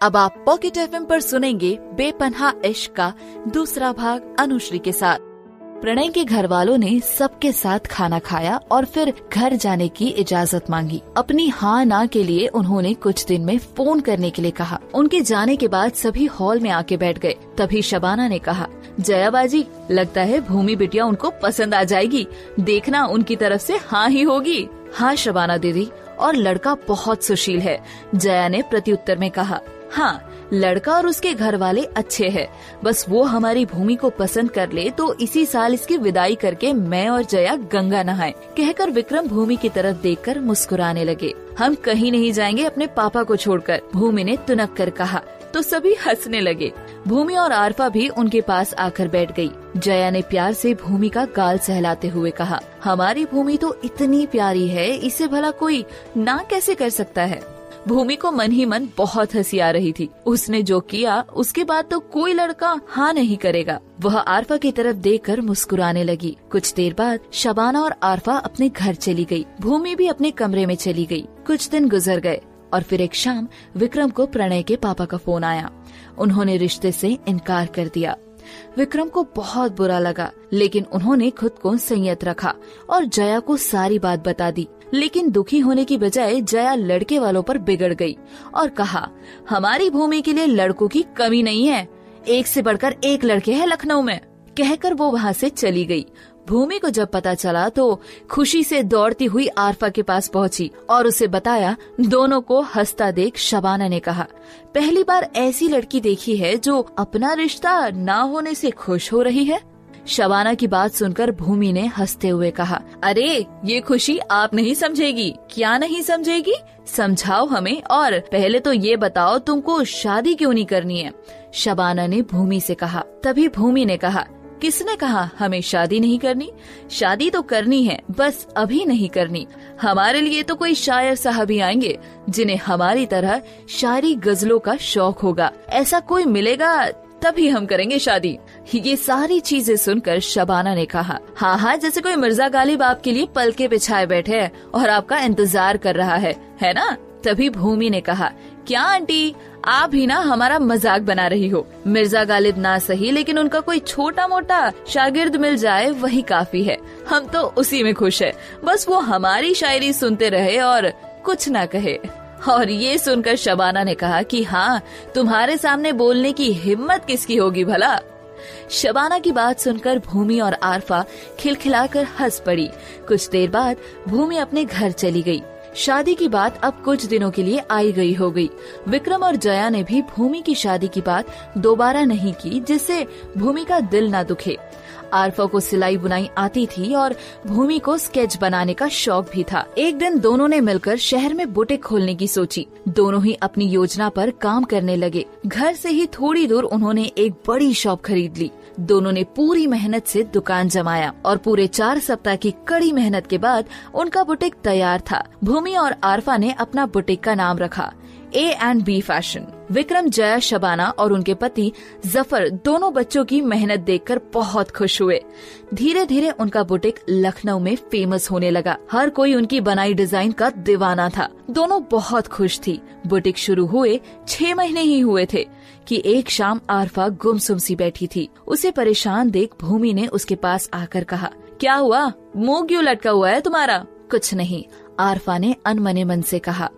अब आप pocket FM पर सुनेंगे बेपनहा इश्क का दूसरा भाग अनुश्री के साथ। प्रणय के घर वालों ने सबके साथ खाना खाया और फिर घर जाने की इजाज़त मांगी। अपनी हाँ ना के लिए उन्होंने कुछ दिन में फ़ोन करने के लिए कहा। उनके जाने के बाद सभी हॉल में आके बैठ गए। तभी शबाना ने कहा, जया बाजी, लगता है भूमि बिटिया उनको पसंद आ जाएगी। देखना उनकी तरफ़ से हाँ ही होगी। हाँ शबाना दीदी, और लड़का बहुत सुशील है, जया ने प्रत्युत्तर में कहा। हाँ लड़का और उसके घर वाले अच्छे हैं। बस वो हमारी भूमि को पसंद कर ले तो इसी साल इसकी विदाई करके मैं और जया गंगा नहाए। कहकर विक्रम भूमि की तरफ़ देखकर मुस्कुराने लगे। हम कहीं नहीं जाएँगे अपने पापा को छोड़कर, भूमि ने तुनक कर कहा। तो सभी हंसने लगे। भूमि और आरफा भी उनके पास आकर बैठ गई। जया ने प्यार से भूमि का गाल सहलाते हुए कहा, हमारी भूमि तो इतनी प्यारी है, इसे भला कोई ना कैसे कर सकता है? भूमि को मन ही मन बहुत हँसी आ रही थी। उसने जो किया, उसके बाद तो कोई लड़का हाँ नहीं करेगा। वह आरफा की तरफ़ देखकर मुस्कुराने लगी। कुछ देर बाद शबाना और आरफा अपने घर चली गई। भूमि भी अपने कमरे में चली गई। कुछ दिन गुजर गए और फिर एक शाम विक्रम को प्रणय के पापा का फ़ोन आया। उन्होंने रिश्ते से इनकार कर दिया। विक्रम को बहुत बुरा लगा, लेकिन उन्होंने खुद को संयत रखा और जया को सारी बात बता दी। लेकिन दुखी होने की बजाय जया लड़के वालों पर बिगड़ गई और कहा, हमारी भूमि के लिए लड़कों की कमी नहीं है। एक से बढ़कर एक लड़के हैं लखनऊ में। कहकर वो वहाँ से चली गई। भूमि को जब पता चला तो खुशी से दौड़ती हुई आरफा के पास पहुँची और उसे बताया, दोनों को हंसता देख शबाना ने कहा, पहली बार ऐसी लड़की देखी है जो अपना रिश्ता ना होने से खुश हो रही है। शबाना की बात सुनकर भूमि ने हँसते हुए कहा, अरे, ये खुशी आप नहीं समझेगी। क्या नहीं समझेगी? समझाओ हमें और पहले तो ये बताओ तुमको शादी क्यों नहीं करनी है? शबाना ने भूमि से कहा। तभी भूमि ने कहा, किसने कहा हमें शादी नहीं करनी? शादी तो करनी है, बस अभी नहीं करनी। हमारे लिए तो कोई शायर साहब ही आएँगे, जिन्हें हमारी तरह शायरी गजलों का शौक होगा। ऐसा कोई मिलेगा तभी हम करेंगे शादी। ये सारी चीज़ें सुनकर शबाना ने कहा हाँ हाँ जैसे कोई मिर्ज़ा गालिब आपके लिए पलके बिछाए बैठे है और आपका इंतज़ार कर रहा है है ना? तभी भूमि ने कहा, क्या आंटी, आप ही ना हमारा मज़ाक बना रही हो। मिर्ज़ा गालिब ना सही, लेकिन उनका कोई छोटा मोटा शागिर्द मिल जाए, वही काफ़ी है। हम तो उसी में खुश है। बस वो हमारी शायरी सुनते रहे और कुछ ना कहे। और ये सुनकर शबाना ने कहा कि हाँ तुम्हारे सामने बोलने की हिम्मत किसकी होगी भला? शबाना की बात सुनकर भूमि और आरफा खिलखिलाकर हंस पड़ी। कुछ देर बाद भूमि अपने घर चली गई। शादी की बात अब कुछ दिनों के लिए आई गई हो गई। विक्रम और जया ने भी भूमि की शादी की बात दोबारा नहीं की, जिससे भूमि का दिल न दुखे। आरफा को सिलाई बुनाई आती थी और भूमि को स्केच बनाने का शौक भी था। एक दिन दोनों ने मिलकर शहर में बुटीक खोलने की सोची। दोनों ही अपनी योजना पर काम करने लगे। घर से ही थोड़ी दूर उन्होंने एक बड़ी शॉप खरीद ली। दोनों ने पूरी मेहनत से दुकान जमाया और पूरे चार सप्ताह की कड़ी मेहनत के बाद उनका बुटीक तैयार था। भूमि और आरफा ने अपना बुटीक का नाम रखा। A and B fashion Vikram, Jaya, Shabana और उनके पति ज़फ़र दोनों बच्चों की मेहनत देखकर बहुत खुश हुए। धीरे धीरे उनका बुटीक लखनऊ में फ़ेमस होने लगा। हर कोई उनकी बनाई डिज़ाइन का दीवाना था। दोनों बहुत खुश थी। बुटीक शुरू हुए, छह महीने ही हुए थे कि एक शाम आरफा गुमसुम सी बैठी थी। उसे परेशान देख भूमि ने उसके पास आकर कहा, क्या हुआ? मुँह क्यों लटका हुआ है तुम्हारा? कुछ नहीं, आरफा ने अनमने मन से कहा।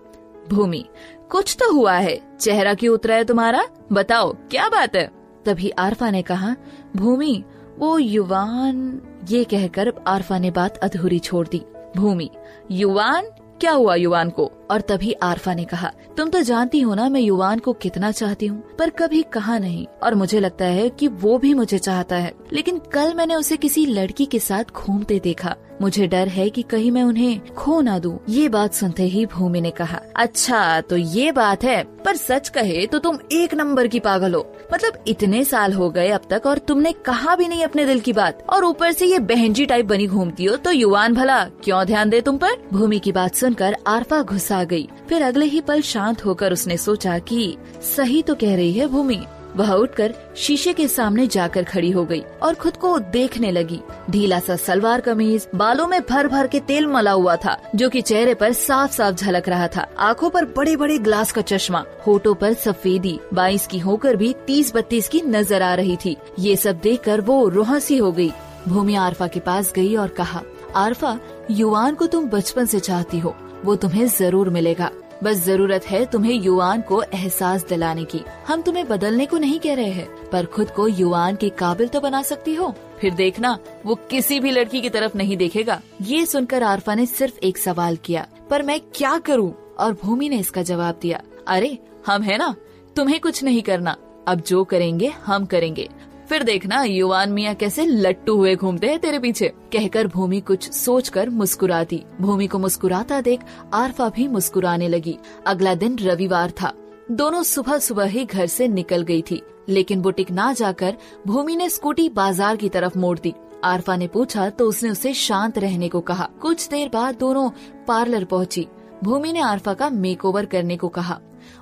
भूमि कुछ तो हुआ है। चेहरा क्यों उतरा है तुम्हारा? बताओ, क्या बात है? तभी आरफा ने कहा, भूमि, वो युवान, ये कहकर आरफा ने बात अधूरी छोड़ दी। भूमि, युवान? क्या हुआ युवान को? और तभी आरफा ने कहा, तुम तो जानती हो ना मैं युवान को कितना चाहती हूँ, पर कभी कहा नहीं, और मुझे लगता है कि वो भी मुझे चाहता है। लेकिन कल मैंने उसे किसी लड़की के साथ घूमते देखा मुझे डर है कि कहीं मैं उन्हें खो ना दूँ। ये बात सुनते ही भूमि ने कहा अच्छा तो ये बात है, पर सच कहे तो तुम एक नंबर की पागल हो। मतलब इतने साल हो गए अब तक और तुमने कहा भी नहीं अपने दिल की बात। और ऊपर से ये बहनजी टाइप बनी घूमती हो तो युवान भला, क्यों ध्यान दे तुम पर? भूमि की बात सुनकर आरफा घुसा गई। फिर अगले ही पल शांत होकर उसने सोचा कि सही तो कह रही है भूमि। वह उठकर शीशे के सामने जाकर खड़ी हो गई और खुद को देखने लगी। ढीला सा सलवार कमीज बालों में भर भर के तेल मला हुआ था, जो कि चेहरे पर साफ़ साफ़ झलक रहा था। आँखों पर बड़े बड़े ग्लास का चश्मा, होठों पर सफेदी, बाईस की होकर भी तीस बत्तीस की नज़र आ रही थी। ये सब देखकर वो रोहसी हो गई भूमि आरफा के पास गई और कहा, आरफा, युवान को तुम बचपन से चाहती हो, वो तुम्हें ज़रूर मिलेगा। बस ज़रूरत है तुम्हें युवान को एहसास दिलाने की। हम तुम्हें बदलने को नहीं कह रहे हैं, पर खुद को युवान के काबिल तो बना सकती हो। फिर देखना, वो किसी भी लड़की की तरफ़ नहीं देखेगा। ये सुनकर आरफा ने सिर्फ़ एक सवाल किया, पर मैं क्या करूँ? और भूमि ने इसका जवाब दिया, अरे, हम है ना, तुम्हें कुछ नहीं करना। अब जो करेंगे, हम करेंगे। फिर देखना युवान मियाँ कैसे लट्टू हुए घूमते हैं तेरे पीछे। कहकर भूमि कुछ सोचकर मुस्कुरा दी भूमि को मुस्कुराता देख आरफा भी मुस्कुराने लगी। अगला दिन रविवार था। दोनों सुबह सुबह ही घर से निकल गई थी। लेकिन बुटीक ना जाकर भूमि ने स्कूटी बाज़ार की तरफ़ मोड़ दी। आरफा ने पूछा तो उसने उसे शांत रहने को कहा। कुछ देर बाद दोनों पार्लर पहुँची। भूमि ने आरफा का मेकओवर करने को कहा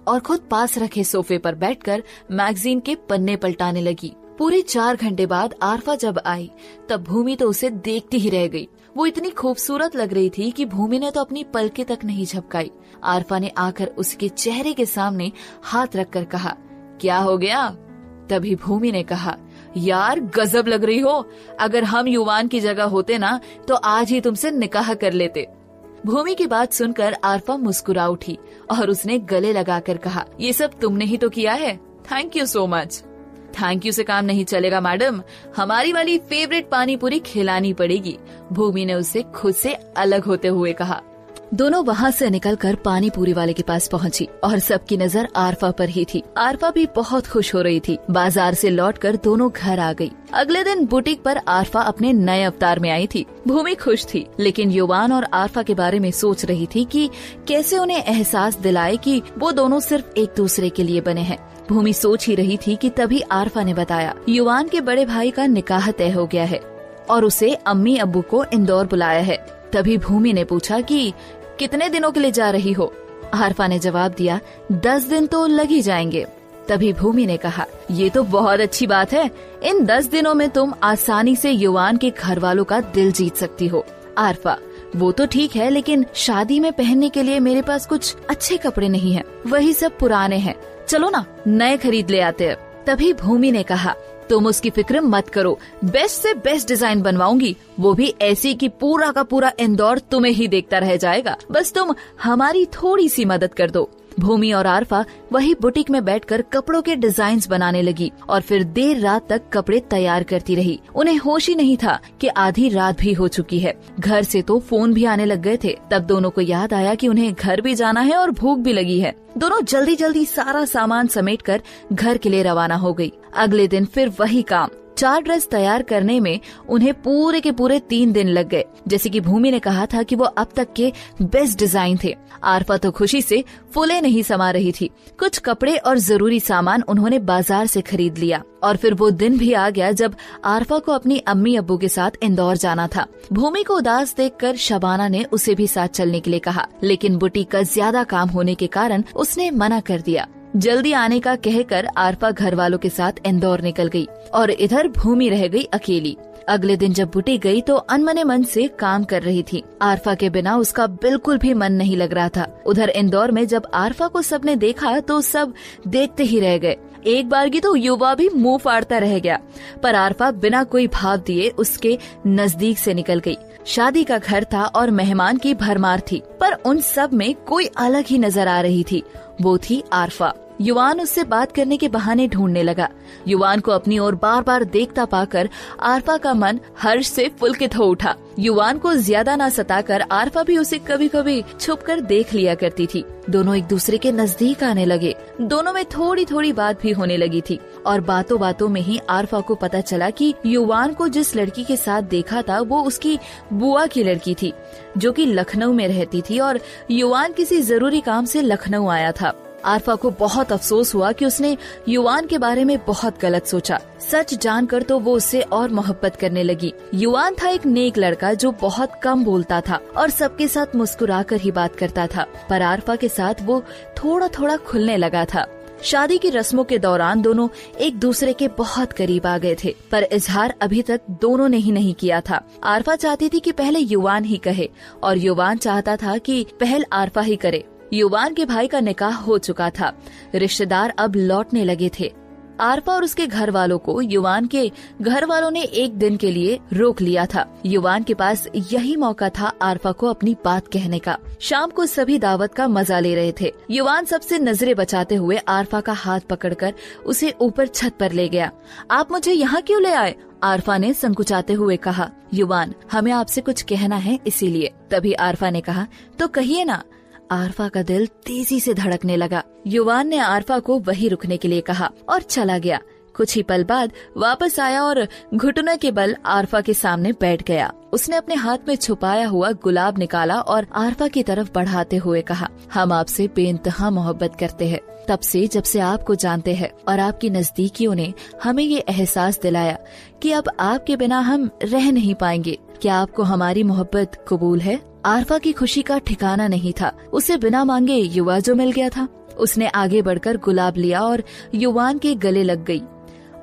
और खुद पास रखे सोफे पर बैठकर मैगजीन के पन्ने पलटाने लगी। पूरे चार घंटे बाद आरफा जब आई, तब भूमि तो उसे देखती ही रह गई। वो इतनी खूबसूरत लग रही थी कि भूमि ने तो अपनी पलके तक नहीं झपकाई। आरफा ने आकर उसके चेहरे के सामने हाथ रखकर कहा, क्या हो गया? तभी भूमि ने कहा, यार, गजब लग रही हो। अगर हम युवान की जगह होते ना तो आज ही तुमसे निकाह कर लेते भूमि की बात सुनकर आरफा मुस्कुरा उठी और उसने गले लगाकर कहा, ये सब तुमने ही तो किया है। Thank you so much thank you से काम नहीं चलेगा, मैडम। हमारी वाली फेवरेट पानी पूरी खिलानी पड़ेगी। भूमि ने उसे खुद से अलग होते हुए कहा। दोनों वहाँ से निकलकर पानी पूरी वाले के पास पहुँची और सबकी नज़र आरफा पर ही थी। आरफा भी बहुत खुश हो रही थी। बाज़ार से लौटकर दोनों घर आ गई। अगले दिन बुटीक पर आरफा अपने नए अवतार में आई थी। भूमि खुश थी, लेकिन युवान और आरफा के बारे में सोच रही थी कि कैसे उन्हें एहसास दिलाए कि वो दोनों सिर्फ़ एक दूसरे के लिए बने हैं। भूमि सोच ही रही थी कि तभी आरफा ने बताया, युवान के बड़े भाई का निकाह तय हो गया है और उसे अम्मी अबू को इंदौर बुलाया है। तभी भूमि ने पूछा कि, कितने दिनों के लिए जा रही हो? आरफा ने जवाब दिया, दस दिन तो लग ही जाएँगे। तभी भूमि ने कहा, ये तो बहुत अच्छी बात है, इन दस दिनों में तुम आसानी से युवान के घर वालों का दिल जीत सकती हो। आरफा, वो तो ठीक है, लेकिन शादी में पहनने के लिए मेरे पास कुछ अच्छे कपड़े नहीं हैं। वही सब पुराने हैं। चलो ना, नए खरीद ले आते हैं। तभी भूमि ने कहा, तुम उसकी फ़िक्र मत करो बेस्ट से बेस्ट डिज़ाइन बनवाऊँगी, वो भी ऐसी कि पूरा का पूरा इंदौर तुम्हें ही देखता रह जाएगा। बस तुम हमारी थोड़ी सी मदद कर दो। भूमि और आरफा वही बुटीक में बैठकर कपड़ों के डिज़ाइन बनाने लगी और फिर देर रात तक कपड़े तैयार करती रही। उन्हें होश ही नहीं था कि आधी रात भी हो चुकी है। घर से तो फ़ोन भी आने लग गए थे। तब दोनों को याद आया कि उन्हें घर भी जाना है और भूख भी लगी है। दोनों जल्दी जल्दी सारा सामान समेटकर घर के लिए रवाना हो गई अगले दिन फिर वही काम। चार ड्रेस तैयार करने में उन्हें पूरे के पूरे तीन दिन लग गए। जैसे कि भूमि ने कहा था कि वो अब तक के बेस्ट डिज़ाइन थे। आरफा तो खुशी से फुले नहीं समा रही थी। कुछ कपड़े और ज़रूरी सामान उन्होंने बाज़ार से खरीद लिया। और फिर वो दिन भी आ गया जब आरफा को अपनी अम्मी अब्बू के साथ इंदौर जाना था। भूमि को उदास देखकर शबाना ने उसे भी साथ चलने के लिए कहा, लेकिन बुटीक का ज़्यादा काम होने के कारण उसने मना कर दिया। जल्दी आने का कहकर आरफा घर वालों के साथ इंदौर निकल गई और इधर भूमि रह गई अकेली। अगले दिन जब बुटी गई तो अनमने मन से काम कर रही थी। आरफा के बिना उसका बिल्कुल भी मन नहीं लग रहा था। उधर इंदौर में जब आरफा को सबने देखा तो सब देखते ही रह गए। एक बार की तो युवा भी मुँह फाड़ता रह गया, पर आरफा बिना कोई भाव दिए उसके नज़दीक से निकल गई। शादी का घर था और मेहमान की भरमार थी, पर उन सब में कोई अलग ही नज़र आ रही थी। वो थी आरफा। युवान उससे बात करने के बहाने ढूँढने लगा। युवान को अपनी ओर बार बार देखता पाकर आरफा का मन हर्ष से पुलकित हो उठा। युवान को ज़्यादा न सताकर आरफा भी उसे कभी कभी छुप कर देख लिया करती थी। दोनों एक दूसरे के नज़दीक आने लगे। दोनों में थोड़ी थोड़ी बात भी होने लगी थी। और बातों बातों में ही आरफा को पता चला कि युवान को जिस लड़की के साथ देखा था, वो उसकी बुआ की लड़की थी, जो कि लखनऊ में रहती थी और युवान किसी ज़रूरी काम से लखनऊ आया था। आरफा को बहुत अफसोस हुआ कि उसने युवान के बारे में बहुत गलत सोचा। सच जानकर तो वो उससे और मोहब्बत करने लगी। युवान था एक नेक लड़का जो बहुत कम बोलता था और सबके साथ मुस्कुरा कर ही बात करता था। पर आरफा के साथ वो थोड़ा थोड़ा खुलने लगा था। शादी की रस्मों के दौरान दोनों एक दूसरे के बहुत करीब आ गए थे, पर इजहार अभी तक दोनों ने ही नहीं किया था। आरफा चाहती थी कि पहले युवान ही कहे, और युवान चाहता था कि पहल आरफा ही करे। युवान के भाई का निकाह हो चुका था। रिश्तेदार अब लौटने लगे थे। आरफा और उसके घर वालों को युवान के घर वालों ने एक दिन के लिए रोक लिया था। युवान के पास यही मौका था आरफा को अपनी बात कहने का। शाम को सभी दावत का मज़ा ले रहे थे। युवान सबसे नज़रें बचाते हुए आरफा का हाथ पकड़कर उसे ऊपर छत पर ले गया। आप मुझे यहाँ क्यों ले आए? आरफा ने संकुचाते हुए कहा। युवान, हमें आपसे कुछ कहना है इसीलिए। तभी आरफा ने कहा तो कहिए ना आरफा का दिल तेज़ी से धड़कने लगा। युवान ने आरफा को वही रुकने के लिए कहा और चला गया। कुछ ही पल बाद वापस आया और घुटने के बल आरफा के सामने बैठ गया। उसने अपने हाथ में छुपाया हुआ गुलाब निकाला और आरफा की तरफ़ बढ़ाते हुए कहा, हम आपसे बेइंतहा मोहब्बत करते हैं। तब से जब से आपको जानते हैं और आपकी नजदीकियों ने हमें ये एहसास दिलाया कि अब आपके बिना हम रह नहीं पाएँगे। क्या आपको हमारी मोहब्बत कबूल है? आरफा की खुशी का ठिकाना नहीं था। उसे बिना मांगे युवा जो मिल गया था। उसने आगे बढ़कर गुलाब लिया और युवान के गले लग गई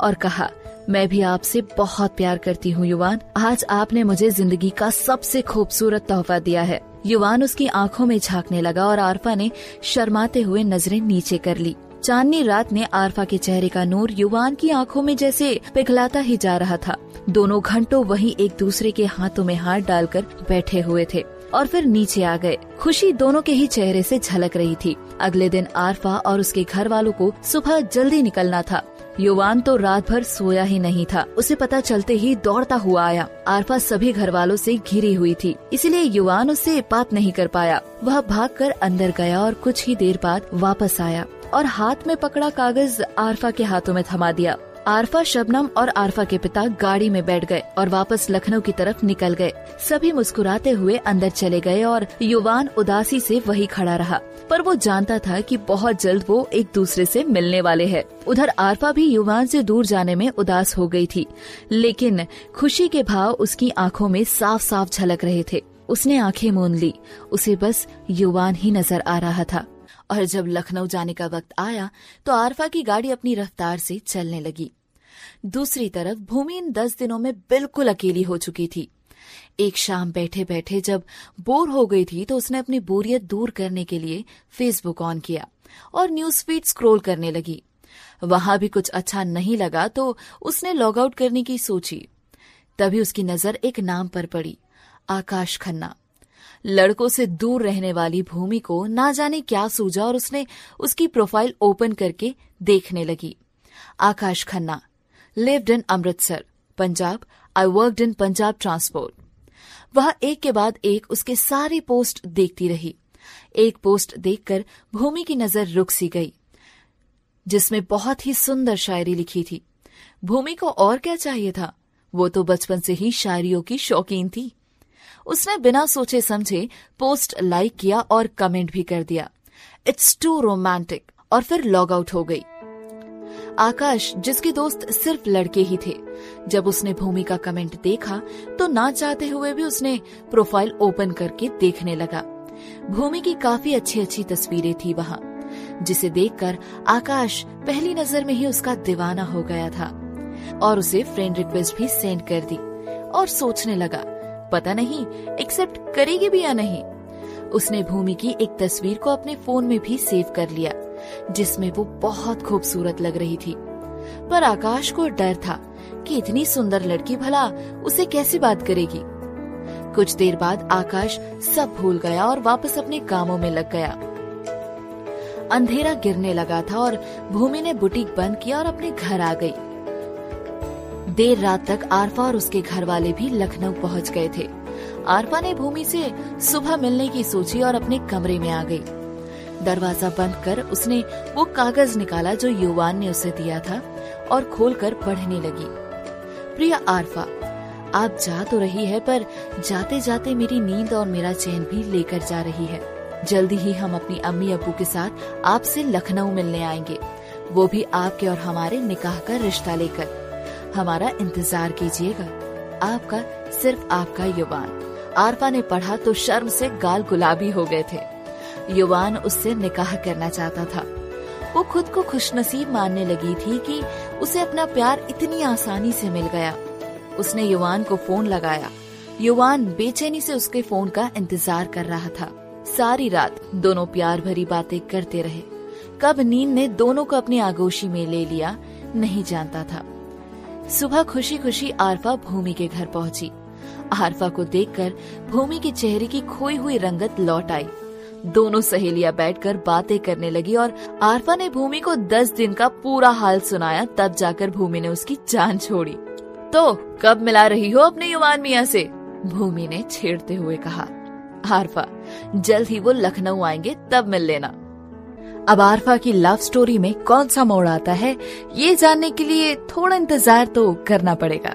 और कहा, मैं भी आपसे बहुत प्यार करती हूँ युवान। आज आपने मुझे ज़िंदगी का सबसे खूबसूरत तोहफा दिया है। युवान उसकी आँखों में झांकने लगा और आरफा ने शर्माते हुए नज़रें नीचे कर ली। चांदनी रात ने आरफा के चेहरे का नूर युवान की आँखों में जैसे पिघलाता ही जा रहा था। दोनों घंटों वही एक दूसरे के हाथों में हाथ डालकर बैठे हुए थे। और फिर नीचे आ गए। खुशी दोनों के ही चेहरे से झलक रही थी। अगले दिन आरफा और उसके घर वालों को सुबह जल्दी निकलना था। युवान तो रात भर सोया ही नहीं था। उसे पता चलते ही दौड़ता हुआ आया। आरफा सभी घर वालों से घिरी हुई थी। इसलिए युवान उससे बात नहीं कर पाया। वह भागकर अंदर गया और कुछ ही देर बाद वापस आया। और हाथ में पकड़ा कागज़ आरफा के हाथों में थमा दिया। आरफा शबनम और आरफा के पिता गाड़ी में बैठ गए और वापस लखनऊ की तरफ़ निकल गए। सभी मुस्कुराते हुए अंदर चले गए और युवान उदासी से वही खड़ा रहा। पर वो जानता था कि बहुत जल्द वो एक दूसरे से मिलने वाले हैं। उधर आरफा भी युवान से दूर जाने में उदास हो गई थी। लेकिन खुशी के भाव उसकी आँखों में साफ़ साफ़ झलक रहे थे। उसने आँखें मूंद ली। उसे बस युवान ही नज़र आ रहा था। और जब लखनऊ जाने का वक्त आया तो आरफा की गाड़ी अपनी रफ्तार से चलने लगी। दूसरी तरफ़, भूमि इन दस दिनों में बिल्कुल अकेली हो चुकी थी। एक शाम बैठे बैठे जब बोर हो गई थी तो उसने अपनी बोरियत दूर करने के लिए फेसबुक ऑन किया और न्यूज़ फ़ीड स्क्रोल करने लगी। वहाँ भी कुछ अच्छा नहीं लगा तो उसने लॉग आउट करने की सोची। तभी उसकी नज़र एक नाम पर पड़ी, आकाश खन्ना। लड़कों से दूर रहने वाली भूमि को ना जाने क्या सूझा और उसने उसकी प्रोफ़ाइल ओपन करके देखने लगी। Akash Khanna lived in Amritsar, Punjab I worked in Punjab transport वह एक के बाद एक उसके सारे पोस्ट देखती रही। एक पोस्ट देखकर भूमि की नज़र रुक सी गई, जिसमें बहुत ही सुंदर शायरी लिखी थी। भूमि को और क्या चाहिए था? वो तो बचपन से ही शायरियों की शौकीन थी। उसने बिना सोचे समझे पोस्ट लाइक किया और कमेंट भी कर दिया। इट्स टू रोमांटिक और फिर लॉग आउट हो गई। आकाश, जिसके दोस्त सिर्फ़ लड़के ही थे, जब उसने भूमि का कमेंट देखा तो ना चाहते हुए भी उसने प्रोफ़ाइल ओपन करके देखने लगा। भूमि की काफ़ी अच्छी अच्छी तस्वीरें थी वहाँ, जिसे देखकर आकाश पहली नज़र में ही उसका दीवाना हो गया था और उसे फ्रेंड रिक्वेस्ट भी सेंड कर दी और सोचने लगा पता नहीं एक्सेप्ट करेगी भी या नहीं। उसने भूमि की एक तस्वीर को अपने फ़ोन में भी सेव कर लिया, जिसमें वो बहुत खूबसूरत लग रही थी। पर आकाश को डर था कि इतनी सुंदर लड़की भला उसे कैसे बात करेगी। कुछ देर बाद आकाश सब भूल गया और वापस अपने कामों में लग गया। अंधेरा गिरने लगा था और भूमि ने बुटीक बंद किया और अपने घर आ गई। देर रात तक आरफा और उसके घर वाले भी लखनऊ पहुँच गए थे। आरफा ने भूमि से सुबह मिलने की सोची और अपने कमरे में आ गई। दरवाज़ा बंद कर उसने वो कागज़ निकाला जो युवान ने उसे दिया था और खोलकर पढ़ने लगी। प्रिय आरफा, आप जा तो रही है, पर जाते जाते मेरी नींद और मेरा चैन भी लेकर जा रही है। जल्दी ही हम अपनी अम्मी अब्बू के साथ आपसे लखनऊ मिलने आएँगे। वो भी आपके और हमारे निकाह का रिश्ता लेकर। हमारा इंतज़ार कीजिएगा। आपका सिर्फ़ आपका युवान। आरफा ने पढ़ा तो शर्म से गाल गुलाबी हो गए थे। युवान उससे निकाह करना चाहता था। वो खुद को खुशनसीब मानने लगी थी कि उसे अपना प्यार इतनी आसानी से मिल गया। उसने युवान को फ़ोन लगाया। युवान बेचैनी से उसके फ़ोन का इंतज़ार कर रहा था। सारी रात दोनों प्यार भरी बातें करते रहे। कब नींद ने दोनों को अपनी आगोशी में ले लिया, नहीं जानता था। सुबह खुशी खुशी आरफा भूमि के घर पहुँची। आरफा को देखकर भूमि के चेहरे की खोई हुई रंगत लौट आई। दोनों सहेलियाँ बैठकर बातें करने लगी और आरफा ने भूमि को दस दिन का पूरा हाल सुनाया, तब जाकर भूमि ने उसकी जान छोड़ी। तो कब मिला रही हो अपने युवान मिया से? भूमि ने छेड़ते हुए कहा। आरफा, जल्द ही वो लखनऊ आएँगे, तब मिल लेना। अब आरफा की लव स्टोरी में कौन सा मोड़ आता है, ये जानने के लिए थोड़ा इंतज़ार तो करना पड़ेगा।